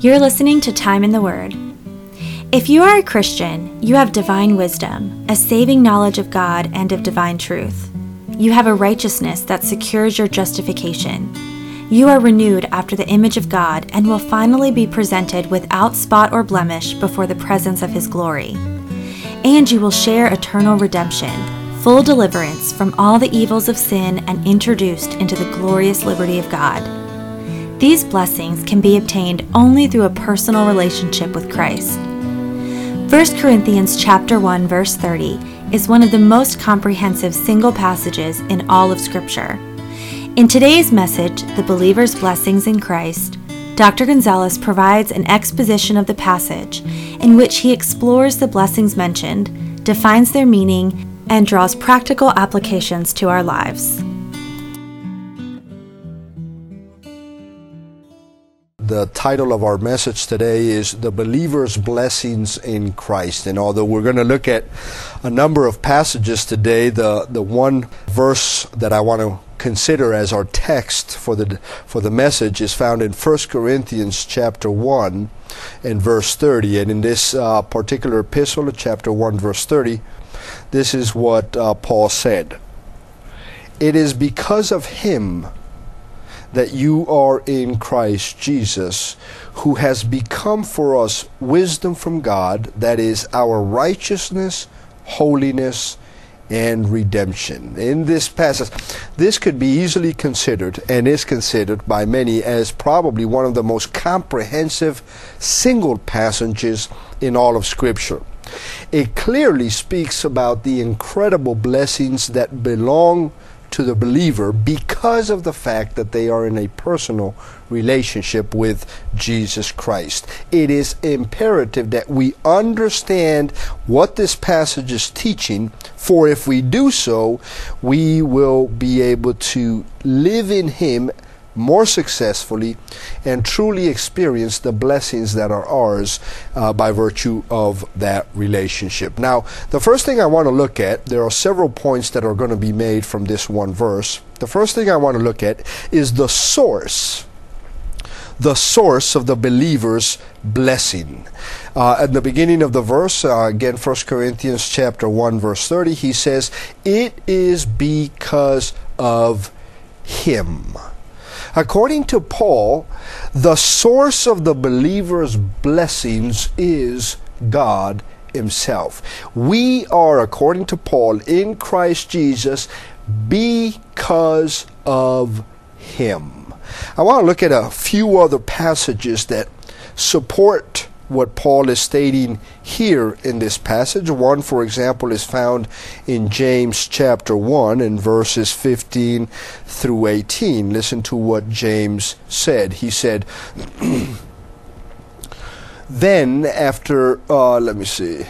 You're listening to Time in the Word. If you are a Christian, you have divine wisdom, a saving knowledge of God and of divine truth. You have a righteousness that secures your justification. You are renewed after the image of God and will finally be presented without spot or blemish before the presence of His glory. And you will share eternal redemption, full deliverance from all the evils of sin, and introduced into the glorious liberty of God. These blessings can be obtained only through a personal relationship with Christ. 1 Corinthians chapter 1 verse 30 is one of the most comprehensive single passages in all of scripture. In today's message, The Believer's Blessings in Christ, Dr. Gonzalez provides an exposition of the passage in which he explores the blessings mentioned, defines their meaning, and draws practical applications to our lives. The title of our message today is The Believer's Blessings in Christ. And although we're going to look at a number of passages today, the, the one verse that I want to consider as our text for the for the message is found in 1 Corinthians chapter 1 and verse 30 and in this uh, particular epistle chapter 1 verse 30 this is what uh, Paul said it is because of him that you are in Christ Jesus, who has become for us wisdom from God, that is our righteousness, holiness, and redemption. In this passage, this could be easily considered and is considered by many as probably one of the most comprehensive single passages in all of Scripture. It clearly speaks about the incredible blessings that belong to the believer because of the fact that they are in a personal relationship with Jesus Christ. It is imperative that we understand what this passage is teaching, for if we do so, we will be able to live in Him more successfully and truly experience the blessings that are ours uh, by virtue of that relationship. Now, the first thing I want to look at, there are several points that are going to be made from this one verse. The first thing I want to look at is the source the source of the believer's blessing. Uh, at the beginning of the verse, uh, again, 1 Corinthians chapter 1, verse 30, he says, It is because of him. According to Paul, the source of the believer's blessings is God Himself. We are, according to Paul, in Christ Jesus because of Him. I want to look at a few other passages that support what Paul is stating here in this passage. One, for example, is found in James chapter 1 and verses 15 through 18. Listen to what James said. He said, Then, after, uh, let me see.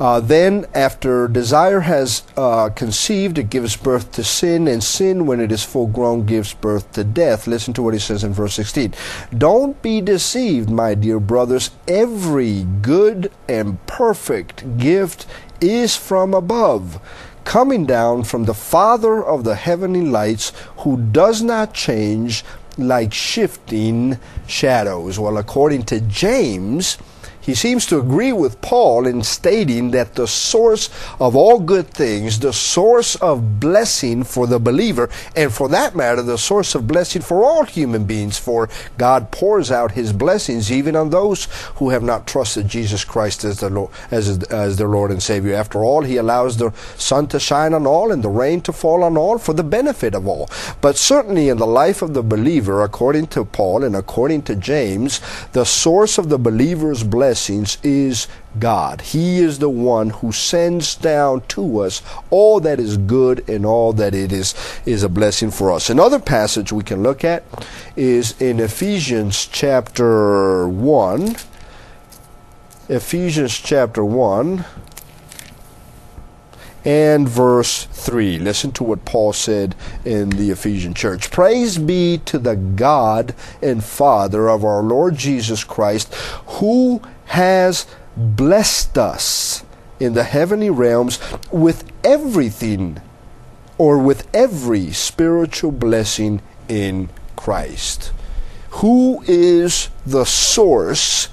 Uh, then, after desire has uh, conceived, it gives birth to sin, and sin, when it is full grown, gives birth to death. Listen to what he says in verse 16. Don't be deceived, my dear brothers. Every good and perfect gift is from above, coming down from the Father of the heavenly lights, who does not change like shifting shadows. Well, according to James, he seems to agree with Paul in stating that the source of all good things, the source of blessing for the believer, and for that matter, the source of blessing for all human beings, for God pours out his blessings even on those who have not trusted Jesus Christ as, the Lord, as, as their Lord and Savior. After all, he allows the sun to shine on all and the rain to fall on all for the benefit of all. But certainly in the life of the believer, according to Paul and according to James, the source of the believer's blessing blessings is God. He is the one who sends down to us all that is good and all that it is is a blessing for us. Another passage we can look at is in Ephesians chapter 1. Ephesians chapter 1 and verse 3. Listen to what Paul said in the Ephesian church. Praise be to the God and Father of our Lord Jesus Christ, who has blessed us in the heavenly realms with everything or with every spiritual blessing in Christ. Who is the source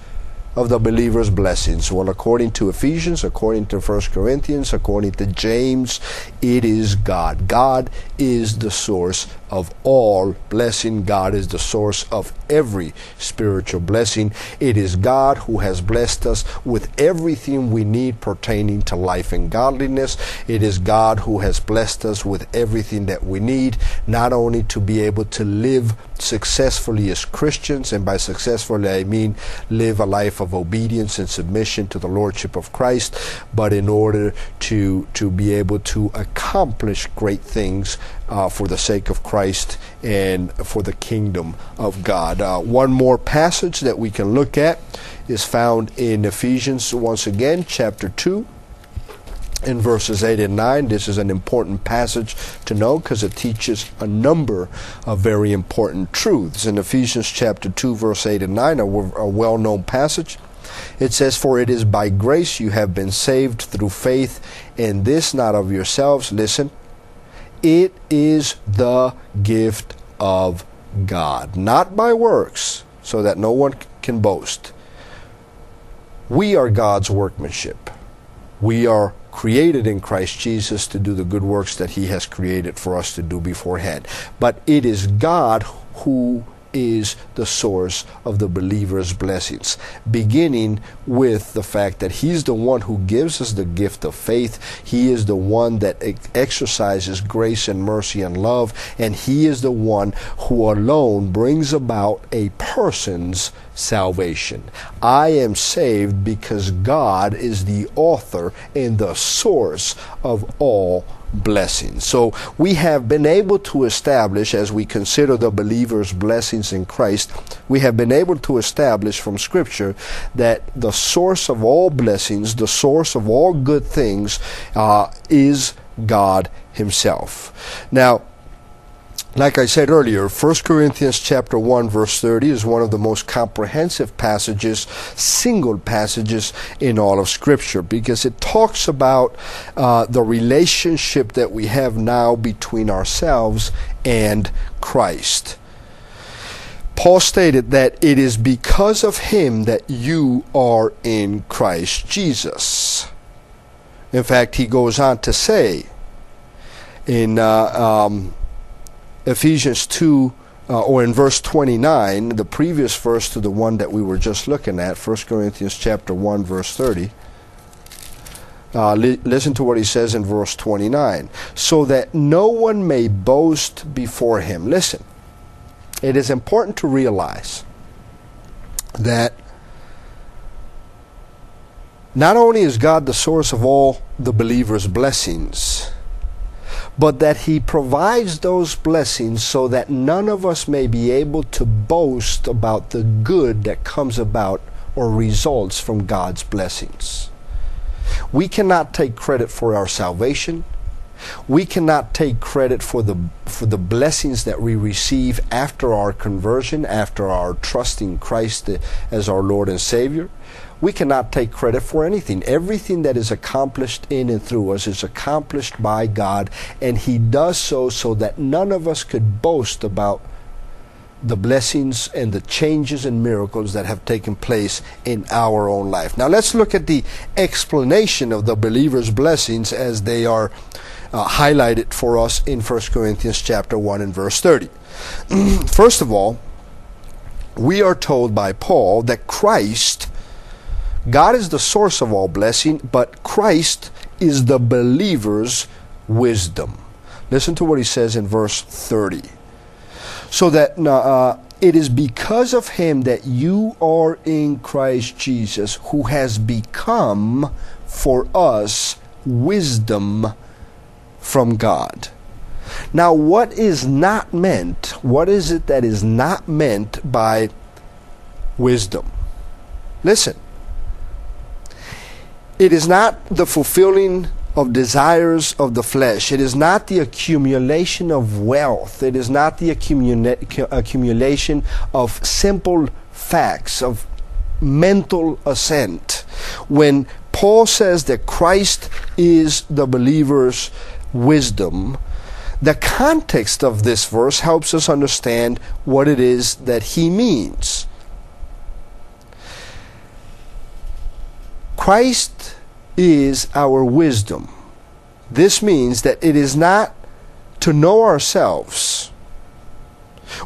of the believer's blessings? Well, according to Ephesians, according to 1 Corinthians, according to James, it is God. God is the source of all blessing. God is the source of every spiritual blessing. It is God who has blessed us with everything we need pertaining to life and godliness. It is God who has blessed us with everything that we need, not only to be able to live successfully as Christians, and by successfully I mean live a life of obedience and submission to the Lordship of Christ, but in order to, to be able to accomplish great things uh, for the sake of Christ and for the kingdom of God. Uh, one more passage that we can look at is found in Ephesians, once again, chapter 2 in verses 8 and 9. This is an important passage to know because it teaches a number of very important truths. In Ephesians chapter 2, verse 8 and 9, a, a well known passage. It says, For it is by grace you have been saved through faith, and this not of yourselves. Listen, it is the gift of God, not by works, so that no one can boast. We are God's workmanship. We are created in Christ Jesus to do the good works that He has created for us to do beforehand. But it is God who is the source of the believer's blessings, beginning with the fact that He's the one who gives us the gift of faith. He is the one that exercises grace and mercy and love, and He is the one who alone brings about a person's salvation. I am saved because God is the author and the source of all blessings. So we have been able to establish, as we consider the believer's blessings in Christ, we have been able to establish from Scripture that the source of all blessings, the source of all good things, uh, is God Himself. Now, like I said earlier, 1 Corinthians chapter 1 verse 30 is one of the most comprehensive passages, single passages in all of scripture because it talks about uh, the relationship that we have now between ourselves and Christ. Paul stated that it is because of him that you are in Christ Jesus. In fact, he goes on to say in uh, um, Ephesians 2 uh, or in verse 29, the previous verse to the one that we were just looking at, 1 Corinthians chapter 1 verse 30. Uh, li- listen to what he says in verse 29. So that no one may boast before him. Listen, it is important to realize that not only is God the source of all the believer's blessings, but that He provides those blessings so that none of us may be able to boast about the good that comes about or results from God's blessings. We cannot take credit for our salvation. We cannot take credit for the for the blessings that we receive after our conversion, after our trusting Christ as our Lord and Savior we cannot take credit for anything. Everything that is accomplished in and through us is accomplished by God, and He does so so that none of us could boast about the blessings and the changes and miracles that have taken place in our own life. Now let's look at the explanation of the believer's blessings as they are uh, highlighted for us in 1 Corinthians chapter 1 and verse 30. First of all, we are told by Paul that Christ God is the source of all blessing, but Christ is the believer's wisdom. Listen to what he says in verse 30. So that uh, it is because of him that you are in Christ Jesus, who has become for us wisdom from God. Now, what is not meant? What is it that is not meant by wisdom? Listen, it is not the fulfilling of desires of the flesh. It is not the accumulation of wealth. It is not the accumula- accumulation of simple facts, of mental assent. When Paul says that Christ is the believer's wisdom, the context of this verse helps us understand what it is that he means. Christ is our wisdom. This means that it is not to know ourselves.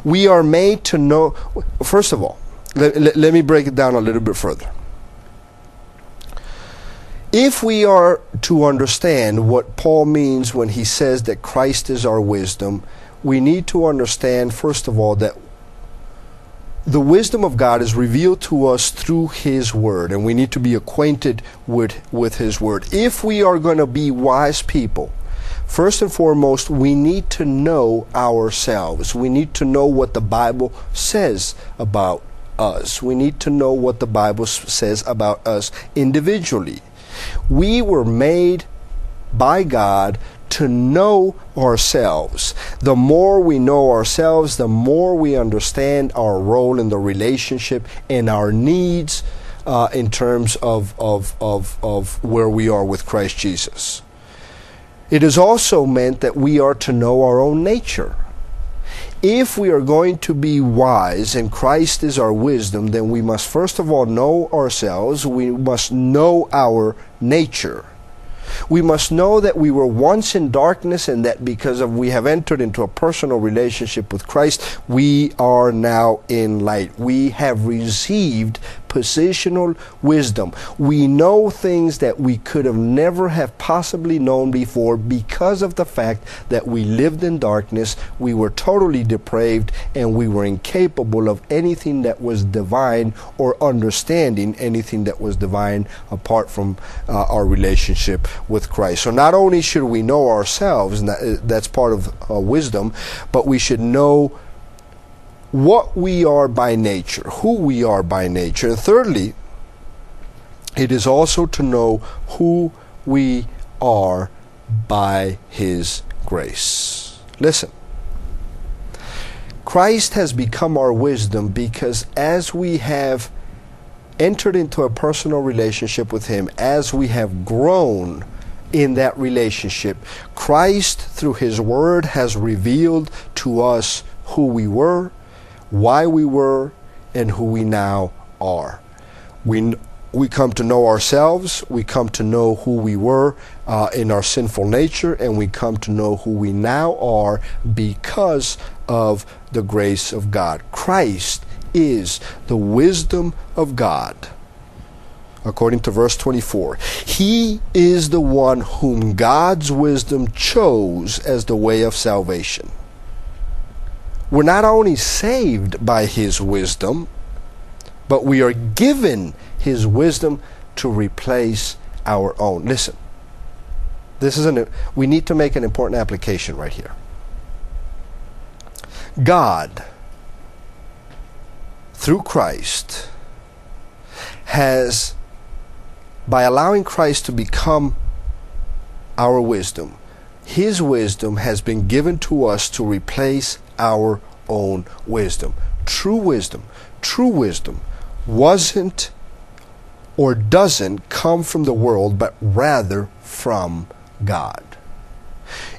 We are made to know, first of all, let, let, let, me break it down a little bit further. If we are to understand what Paul means when he says that Christ is our wisdom, we need to understand, first of all, that the wisdom of God is revealed to us through His Word, and we need to be acquainted with, with His Word. If we are going to be wise people, first and foremost, we need to know ourselves. We need to know what the Bible says about us. We need to know what the Bible says about us individually. We were made by God to know ourselves. The more we know ourselves, the more we understand our role in the relationship and our needs uh, in terms of, of, of, of where we are with Christ Jesus. It is also meant that we are to know our own nature. If we are going to be wise and Christ is our wisdom, then we must first of all know ourselves, we must know our nature. We must know that we were once in darkness and that because of we have entered into a personal relationship with Christ, we are now in light. We have received positional wisdom. We know things that we could have never have possibly known before because of the fact that we lived in darkness, we were totally depraved, and we were incapable of anything that was divine or understanding anything that was divine apart from uh, our relationship with Christ. So not only should we know ourselves, that's part of uh, wisdom, but we should know what we are by nature, who we are by nature. And thirdly, it is also to know who we are by His grace. Listen. Christ has become our wisdom because as we have entered into a personal relationship with Him, as we have grown in that relationship, Christ, through His Word, has revealed to us who we were why we were and who we now are. We, we come to know ourselves, we come to know who we were uh, in our sinful nature, and we come to know who we now are because of the grace of God. Christ is the wisdom of God. According to verse 24, He is the one whom God's wisdom chose as the way of salvation we're not only saved by His wisdom, but we are given His wisdom to replace our own. Listen, this is an, we need to make an important application right here. God, through Christ, has, by allowing Christ to become our wisdom, His wisdom has been given to us to replace our own wisdom. True wisdom, true wisdom wasn't or doesn't come from the world, but rather from God.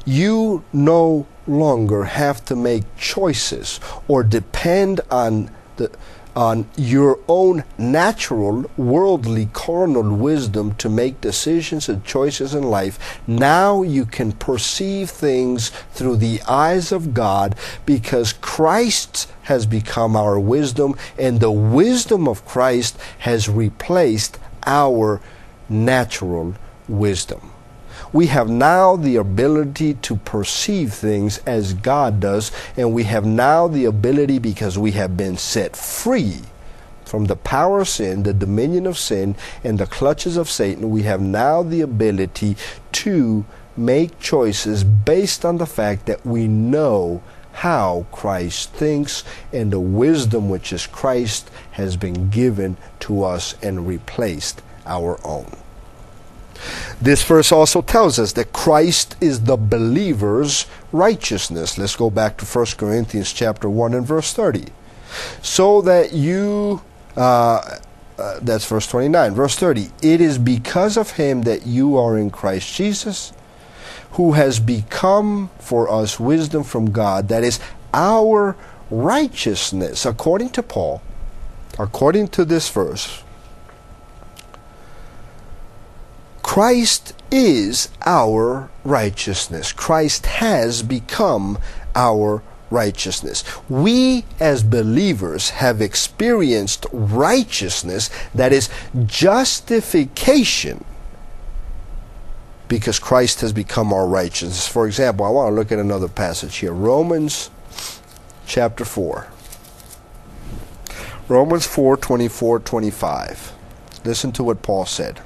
You no longer have to make choices or depend on the on your own natural, worldly, carnal wisdom to make decisions and choices in life. Now you can perceive things through the eyes of God because Christ has become our wisdom, and the wisdom of Christ has replaced our natural wisdom we have now the ability to perceive things as God does, and we have now the ability because we have been set free from the power of sin, the dominion of sin, and the clutches of Satan. We have now the ability to make choices based on the fact that we know how Christ thinks, and the wisdom which is Christ has been given to us and replaced our own. This verse also tells us that Christ is the believer's righteousness. Let's go back to 1 Corinthians chapter 1 and verse 30. So that you uh, uh, that's verse 29. Verse 30 It is because of him that you are in Christ Jesus, who has become for us wisdom from God, that is our righteousness, according to Paul, according to this verse. Christ is our righteousness. Christ has become our righteousness. We as believers have experienced righteousness that is justification because Christ has become our righteousness. For example, I want to look at another passage here Romans chapter 4. Romans 4 24 25. Listen to what Paul said.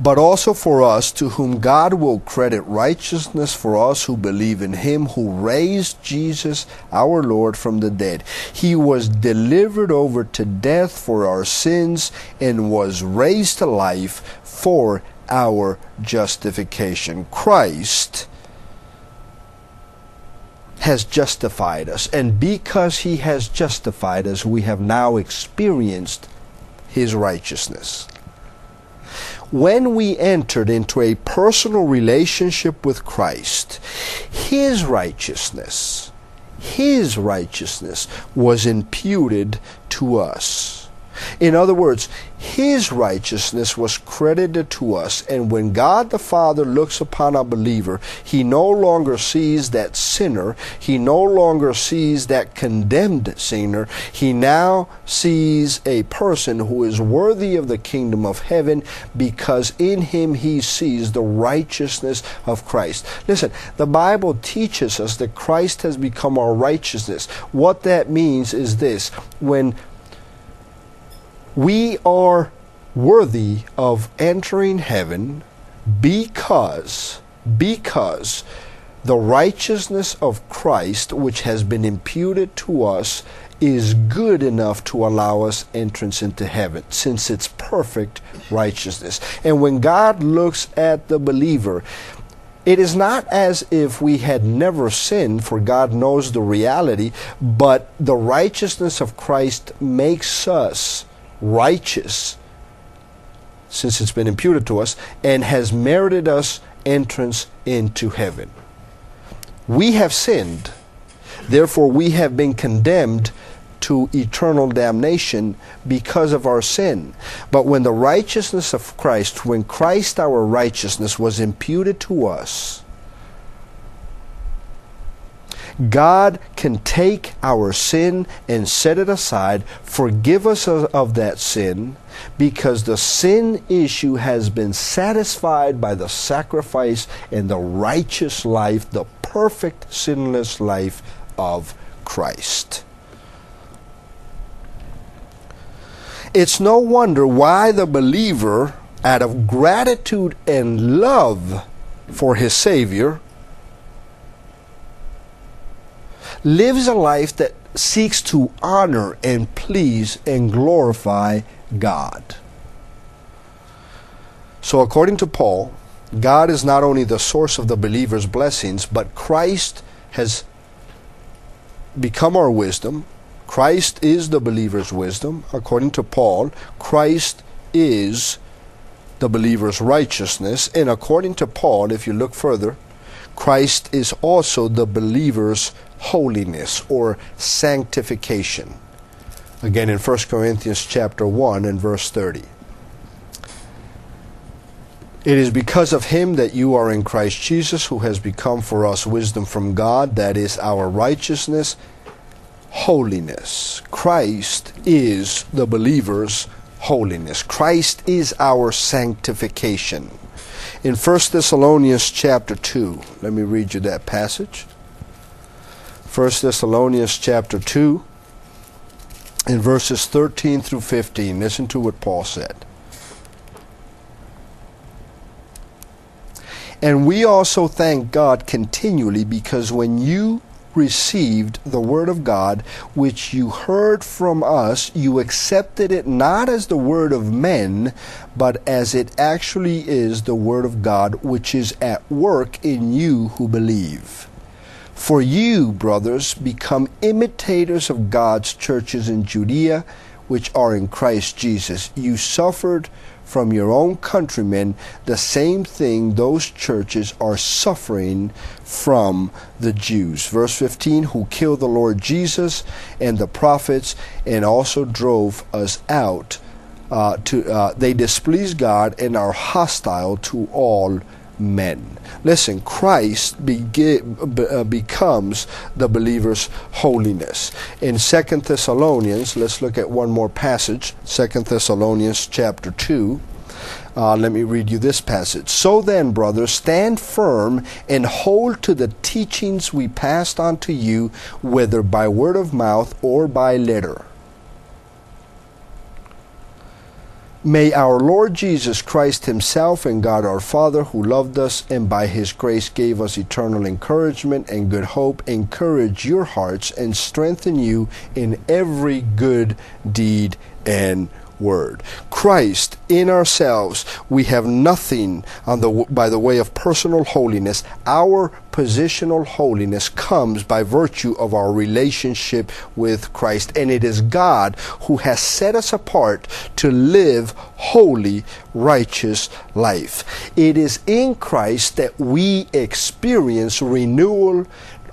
But also for us to whom God will credit righteousness for us who believe in him who raised Jesus our Lord from the dead. He was delivered over to death for our sins and was raised to life for our justification. Christ has justified us, and because he has justified us, we have now experienced his righteousness when we entered into a personal relationship with Christ, His righteousness, His righteousness was imputed to us. In other words, his righteousness was credited to us, and when God the Father looks upon a believer, he no longer sees that sinner, he no longer sees that condemned sinner, he now sees a person who is worthy of the kingdom of heaven because in him he sees the righteousness of Christ. Listen, the Bible teaches us that Christ has become our righteousness. What that means is this when we are worthy of entering heaven because because the righteousness of Christ which has been imputed to us is good enough to allow us entrance into heaven since it's perfect righteousness. And when God looks at the believer, it is not as if we had never sinned, for God knows the reality, but the righteousness of Christ makes us righteous since it's been imputed to us and has merited us entrance into heaven. We have sinned, therefore, we have been condemned to eternal damnation because of our sin. But when the righteousness of Christ, when Christ our righteousness was imputed to us, God can take our sin and set it aside, forgive us of, of, that sin, because the sin issue has been satisfied by the sacrifice and the righteous life, the perfect sinless life of Christ. It's no wonder why the believer, out of gratitude and love for his Savior, lives a life that seeks to honor and please and glorify God. So, according to Paul, God is not only the source of the believer's blessings, but Christ has become our wisdom. Christ is the believer's wisdom. According to Paul, Christ is the believer's righteousness. And according to Paul, if you look further, Christ is also the believer's holiness or sanctification. Again in 1 Corinthians chapter 1 and verse 30. It is because of him that you are in Christ Jesus, who has become for us wisdom from God, that is our righteousness, holiness. Christ is the believer's holiness. Christ is our sanctification. In 1 Thessalonians chapter 2, let me read you that passage. 1 Thessalonians chapter 2 in verses 13 through 15. Listen to what Paul said. And we also thank God continually because when you received the word of God, which you heard from us, you accepted it not as the word of men, but as it actually is the word of God, which is at work in you who believe. For you, brothers, become imitators of God's churches in Judea, which are in Christ Jesus. You suffered from your own countrymen the same thing those churches are suffering from the Jews. Verse 15, who killed the Lord Jesus and the prophets and also drove us out. Uh, to uh, they displease God and are hostile to all men. Listen, Christ be, uh, becomes the believer's holiness. In Second Thessalonians, let's look at one more passage. Second Thessalonians chapter 2. Uh, let me read you this passage. So then, brothers, stand firm and hold to the teachings we passed on to you, whether by word of mouth or by letter May our Lord Jesus Christ Himself and God our Father, who loved us and by His grace gave us eternal encouragement and good hope, encourage your hearts and strengthen you in every good deed and word. Christ in ourselves, we have nothing on the, by the way of personal holiness. Our positional holiness comes by virtue of our relationship with Christ. And it is God who has set us apart to live holy, righteous life. It is in Christ that we experience renewal,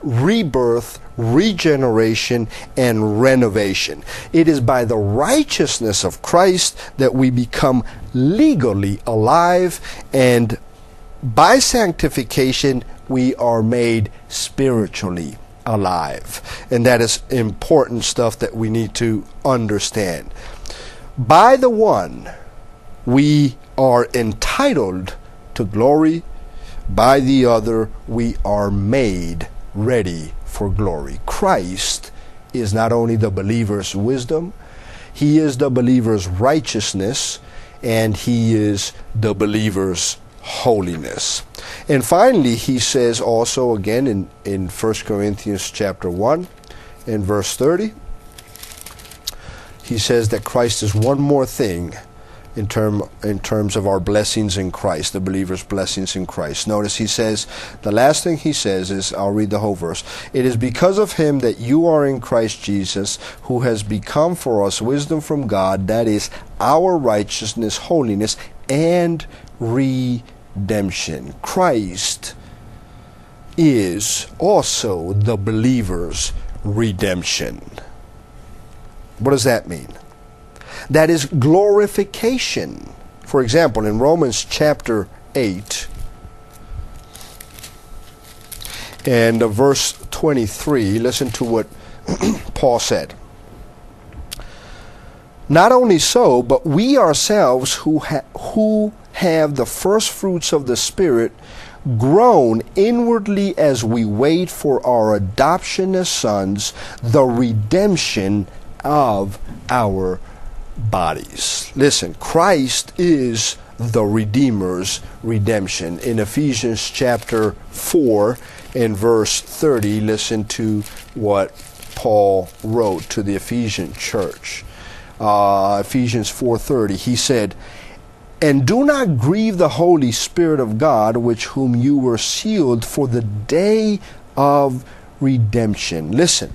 rebirth, regeneration, and renovation. It is by the righteousness of Christ that we become legally alive, and by sanctification, we are made spiritually alive. And that is important stuff that we need to understand. By the one, we are entitled to glory. By the other, we are made ready for glory. Christ is not only the believer's wisdom, he is the believer's righteousness, and he is the believer's holiness. And finally, he says also again in, in 1 Corinthians chapter 1 in verse 30, he says that Christ is one more thing in term in terms of our blessings in Christ, the believer's blessings in Christ. Notice he says the last thing he says is I'll read the whole verse. It is because of him that you are in Christ Jesus, who has become for us wisdom from God, that is our righteousness, holiness, and redemption. Christ is also the believer's redemption. What does that mean? That is glorification. For example, in Romans chapter 8 and uh, verse 23, listen to what Paul said. Not only so, but we ourselves who, ha- who have the first fruits of the Spirit groan inwardly as we wait for our adoption as sons, the redemption of our bodies. Listen, Christ is the Redeemer's redemption. In Ephesians chapter 4 and verse 30, listen to what Paul wrote to the Ephesian church. Uh, Ephesians 4:30 he said and do not grieve the holy spirit of God which whom you were sealed for the day of redemption listen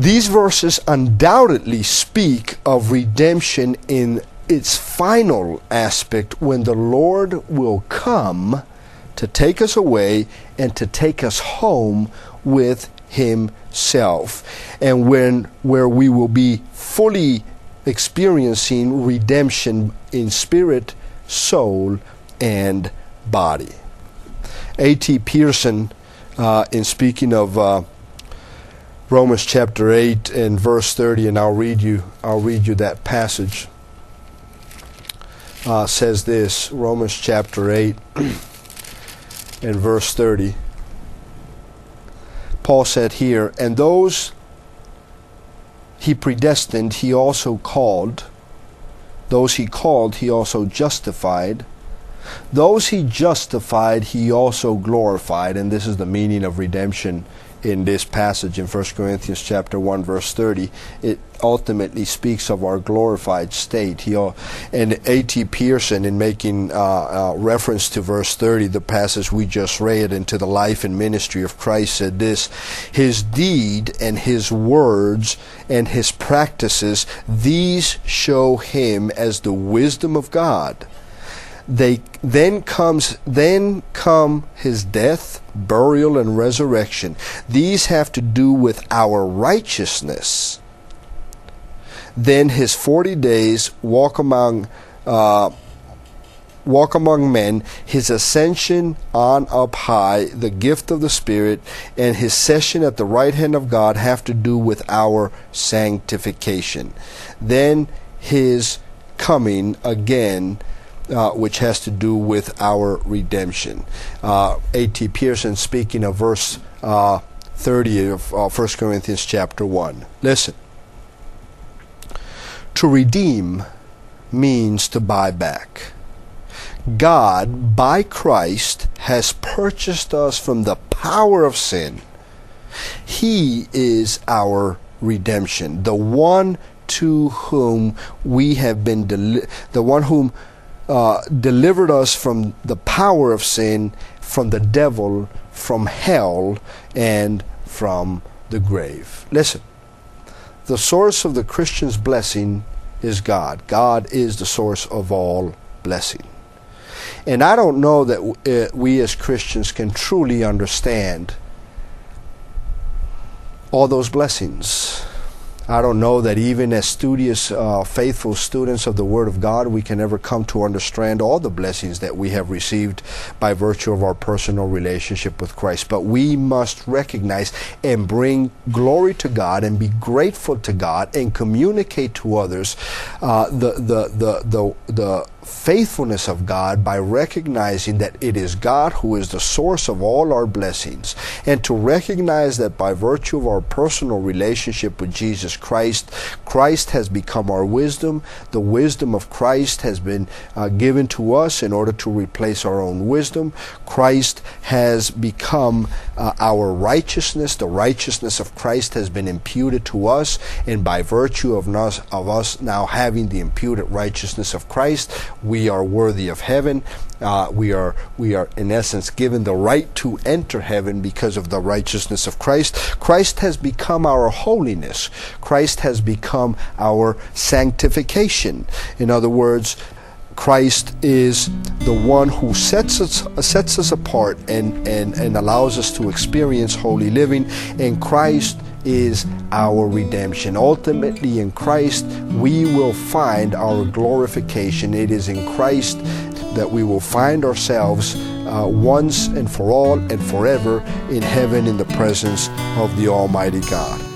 These verses undoubtedly speak of redemption in its final aspect when the Lord will come to take us away and to take us home with himself and when where we will be fully experiencing redemption in spirit, soul, and body. A.T. Pierson uh, in speaking of uh, Romans chapter 8 and verse 30 and I'll read you I'll read you that passage. Uh, says this Romans chapter 8 and verse 30 Paul said here and those he predestined he also called. Those he called he also justified. Those he justified he also glorified. And this is the meaning of redemption in this passage in 1 Corinthians chapter 1 verse 30 it ultimately speaks of our glorified state he and A.T. Pierson in making uh, uh, reference to verse 30 the passage we just read into the life and ministry of Christ said this his deed and his words and his practices these show him as the wisdom of God they then comes then come his death burial and resurrection. These have to do with our righteousness. Then his 40 days walk among uh, walk among men his ascension on up high the gift of the spirit and his session at the right hand of god have to do with our sanctification. Then his coming again uh, which has to do with our redemption. Uh, A.T. Pierson speaking of verse uh, 30 of uh, 1 Corinthians chapter 1. Listen. To redeem means to buy back. God, by Christ, has purchased us from the power of sin. He is our redemption, the one to whom we have been deli- the one whom uh, delivered us from the power of sin, from the devil, from hell, and from the grave. Listen, the source of the Christian's blessing is God. God is the source of all blessing. And I don't know that uh, we as Christians can truly understand all those blessings. I don't know that even as studious, uh, faithful students of the Word of God, we can ever come to understand all the blessings that we have received by virtue of our personal relationship with Christ. But we must recognize and bring glory to God and be grateful to God and communicate to others uh, the, the, the, the, the faithfulness of God by recognizing that it is God who is the source of all our blessings, and to recognize that by virtue of our personal relationship with Jesus Christ, Christ has become our wisdom. The wisdom of Christ has been uh, given to us in order to replace our own wisdom. Christ has become uh, our righteousness. The righteousness of Christ has been imputed to us, and by virtue of us, of us now having the imputed righteousness of Christ, we are worthy of heaven. Uh, we are we are in essence given the right to enter heaven because of the righteousness of Christ. Christ has become our holiness. Christ has become our sanctification. In other words, Christ is the one who sets us sets us apart and, and, and allows us to experience holy living. And Christ is our redemption. Ultimately, in Christ, we will find our glorification. It is in Christ that we will find ourselves uh, once and for all and forever in heaven in the presence of the Almighty God.